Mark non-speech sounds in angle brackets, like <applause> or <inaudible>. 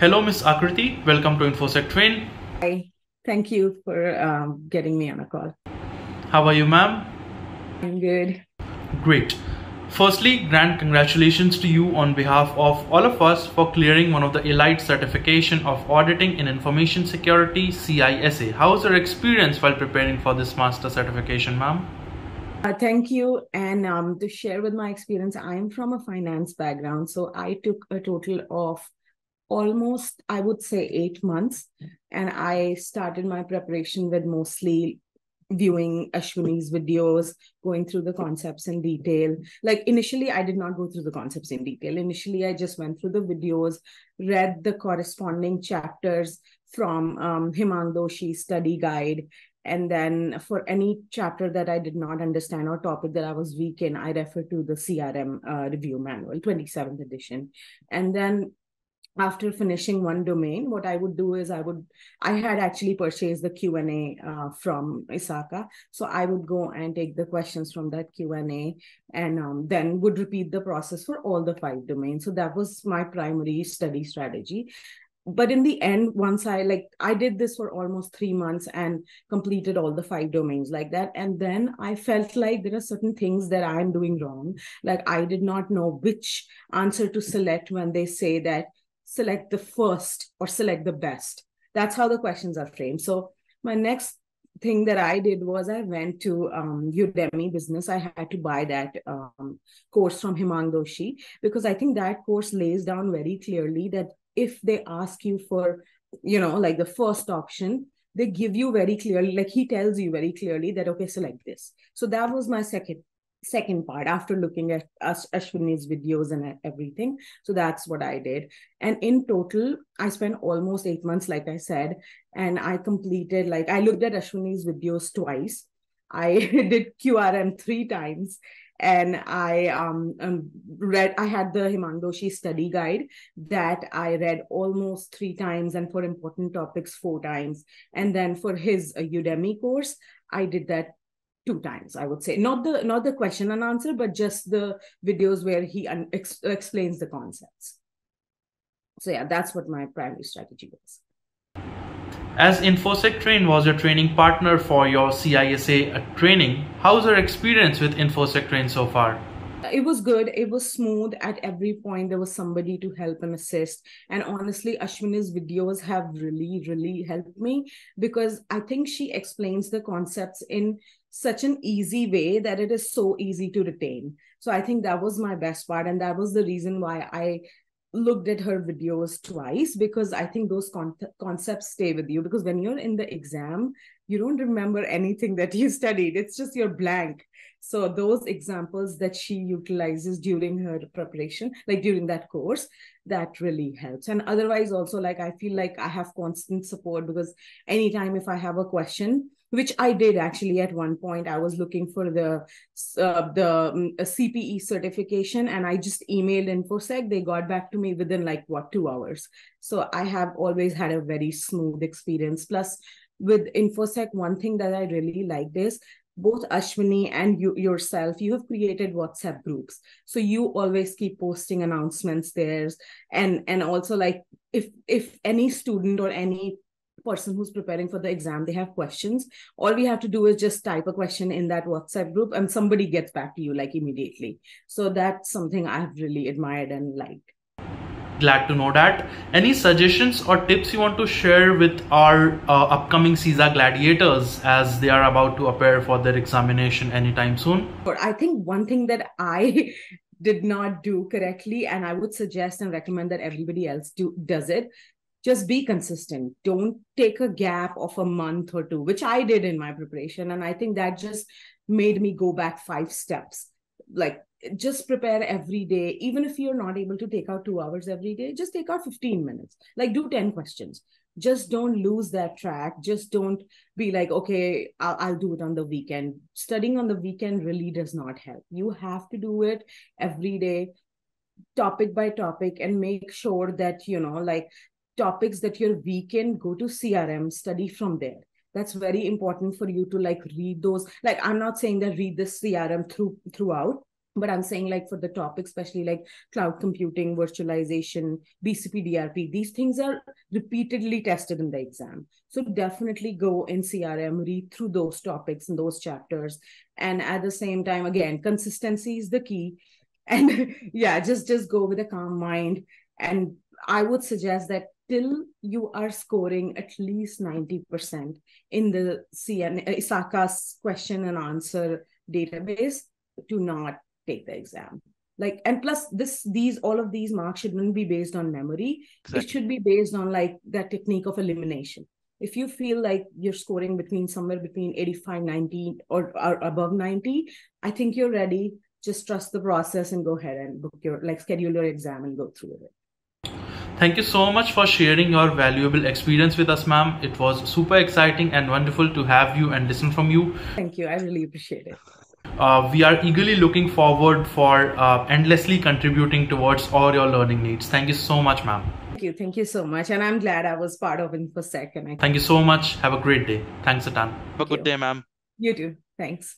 Hello, Ms. Aakriti. Welcome to InfoSec Train. Hi. Thank you for um, getting me on a call. How are you, ma'am? I'm good. Great. Firstly, grand congratulations to you on behalf of all of us for clearing one of the elite certification of auditing in information security CISA. How was your experience while preparing for this master certification, ma'am? Uh, thank you. And um, to share with my experience, I'm from a finance background. So I took a total of almost, I would say, eight months. And I started my preparation with mostly viewing Ashwini's videos, going through the concepts in detail. Like initially, I did not go through the concepts in detail. Initially, I just went through the videos, read the corresponding chapters from um, Hemang Doshi's study guide, and then for any chapter that I did not understand or topic that I was weak in, I refer to the CRM uh, review manual, 27th edition. And then after finishing one domain, what I would do is I would, I had actually purchased the Q&A uh, from ISACA. So I would go and take the questions from that Q&A and um, then would repeat the process for all the five domains. So that was my primary study strategy but in the end once i like i did this for almost 3 months and completed all the five domains like that and then i felt like there are certain things that i'm doing wrong like i did not know which answer to select when they say that select the first or select the best. That's how the questions are framed. So my next thing that I did was I went to um, Udemy Business. I had to buy that um, course from Hemang Doshi because I think that course lays down very clearly that if they ask you for you know like the first option they give you very clearly like he tells you very clearly that okay select this. So that was my second second part after looking at Ashwini's videos and everything. So that's what I did. And in total, I spent almost eight months, like I said, and I completed, like, I looked at Ashwini's videos twice. I <laughs> did QRM three times and I um, um, read. I had the Hemang Doshi study guide that I read almost three times, and for important topics four times. And then for his uh, Udemy course, I did that two times. I would say not the not the question and answer, but just the videos where he un- ex- explains the concepts. So yeah, that's what my primary strategy was. As InfoSec Train was your training partner for your CISA training, how's your experience with InfoSec Train so far? It was good. It was smooth at every point. There was somebody to help and assist. And honestly, Ashwini's videos have really, really helped me because I think she explains the concepts in such an easy way that it is so easy to retain. So I think that was my best part. And that was the reason why I looked at her videos twice because I think those con- concepts stay with you. Because when you're in the exam, you don't remember anything that you <laughs> studied, it's just your blank. So, those examples that she utilizes during her preparation, like during that course, that really helps. And otherwise, also, like I feel like I have constant support because anytime if I have a question, which I did actually at one point. I was looking for the uh, the um, CPE certification, and I just emailed InfoSec. They got back to me within like what two hours. So I have always had a very smooth experience. Plus, with InfoSec, one thing that I really liked is both Ashwini and you yourself, you have created WhatsApp groups. So you always keep posting announcements there. And and also like if if any student or any person who's preparing for the exam they have questions. All we have to do is just type a question in that whatsapp group and somebody gets back to you like immediately. So that's something i've really admired and liked. Glad to know that. Any suggestions or tips you want to share with our uh, upcoming CISA gladiators as they are about to appear for their examination anytime soon? I think one thing that i <laughs> did not do correctly and i would suggest and recommend that everybody else do does it just be consistent. Don't take a gap of a month or two which i did in my preparation. And i think that just made me go back five steps. Like just prepare every day. Even if you're not able to take out 2 hours every day just take out 15 minutes. Like do 10 questions. Just don't lose that track. Just don't be like okay I'll, I'll, do it on the weekend. Studying on the weekend really does not help. You have to do it every day topic by topic and make sure that you know like topics that you're weak in go to crm study from there. That's very important for you to like read those. Like i'm not saying that read the crm through throughout but i'm saying like for the topic especially like cloud computing virtualization bcp drp these things are repeatedly tested in the exam. So definitely go in crm read through those topics and those chapters. And at the same time again consistency is the key. <laughs> And yeah just just go with a calm mind. And i would suggest that till you are scoring at least 90% in the cn uh, ISACA's question and answer database do not take the exam. Like and plus this these all of these marks shouldn't be based on memory. Exactly. it should be based on like that technique of elimination. If you feel like you're scoring between somewhere between 85 90 or, or above 90 i think you're ready. Just trust the process and go ahead and book your like schedule your exam and go through it Thank you so much for sharing your valuable experience with us, ma'am. It was super exciting and wonderful to have you and listen from you. Thank you. I really appreciate it. Uh, we are eagerly looking forward for uh, endlessly contributing towards all your learning needs. Thank you so much, ma'am. Thank you. Thank you so much. And I'm glad I was part of InfoSec. And I Thank you so much. Have a great day. Thanks a ton. Have a good day, ma'am. You too. Thanks.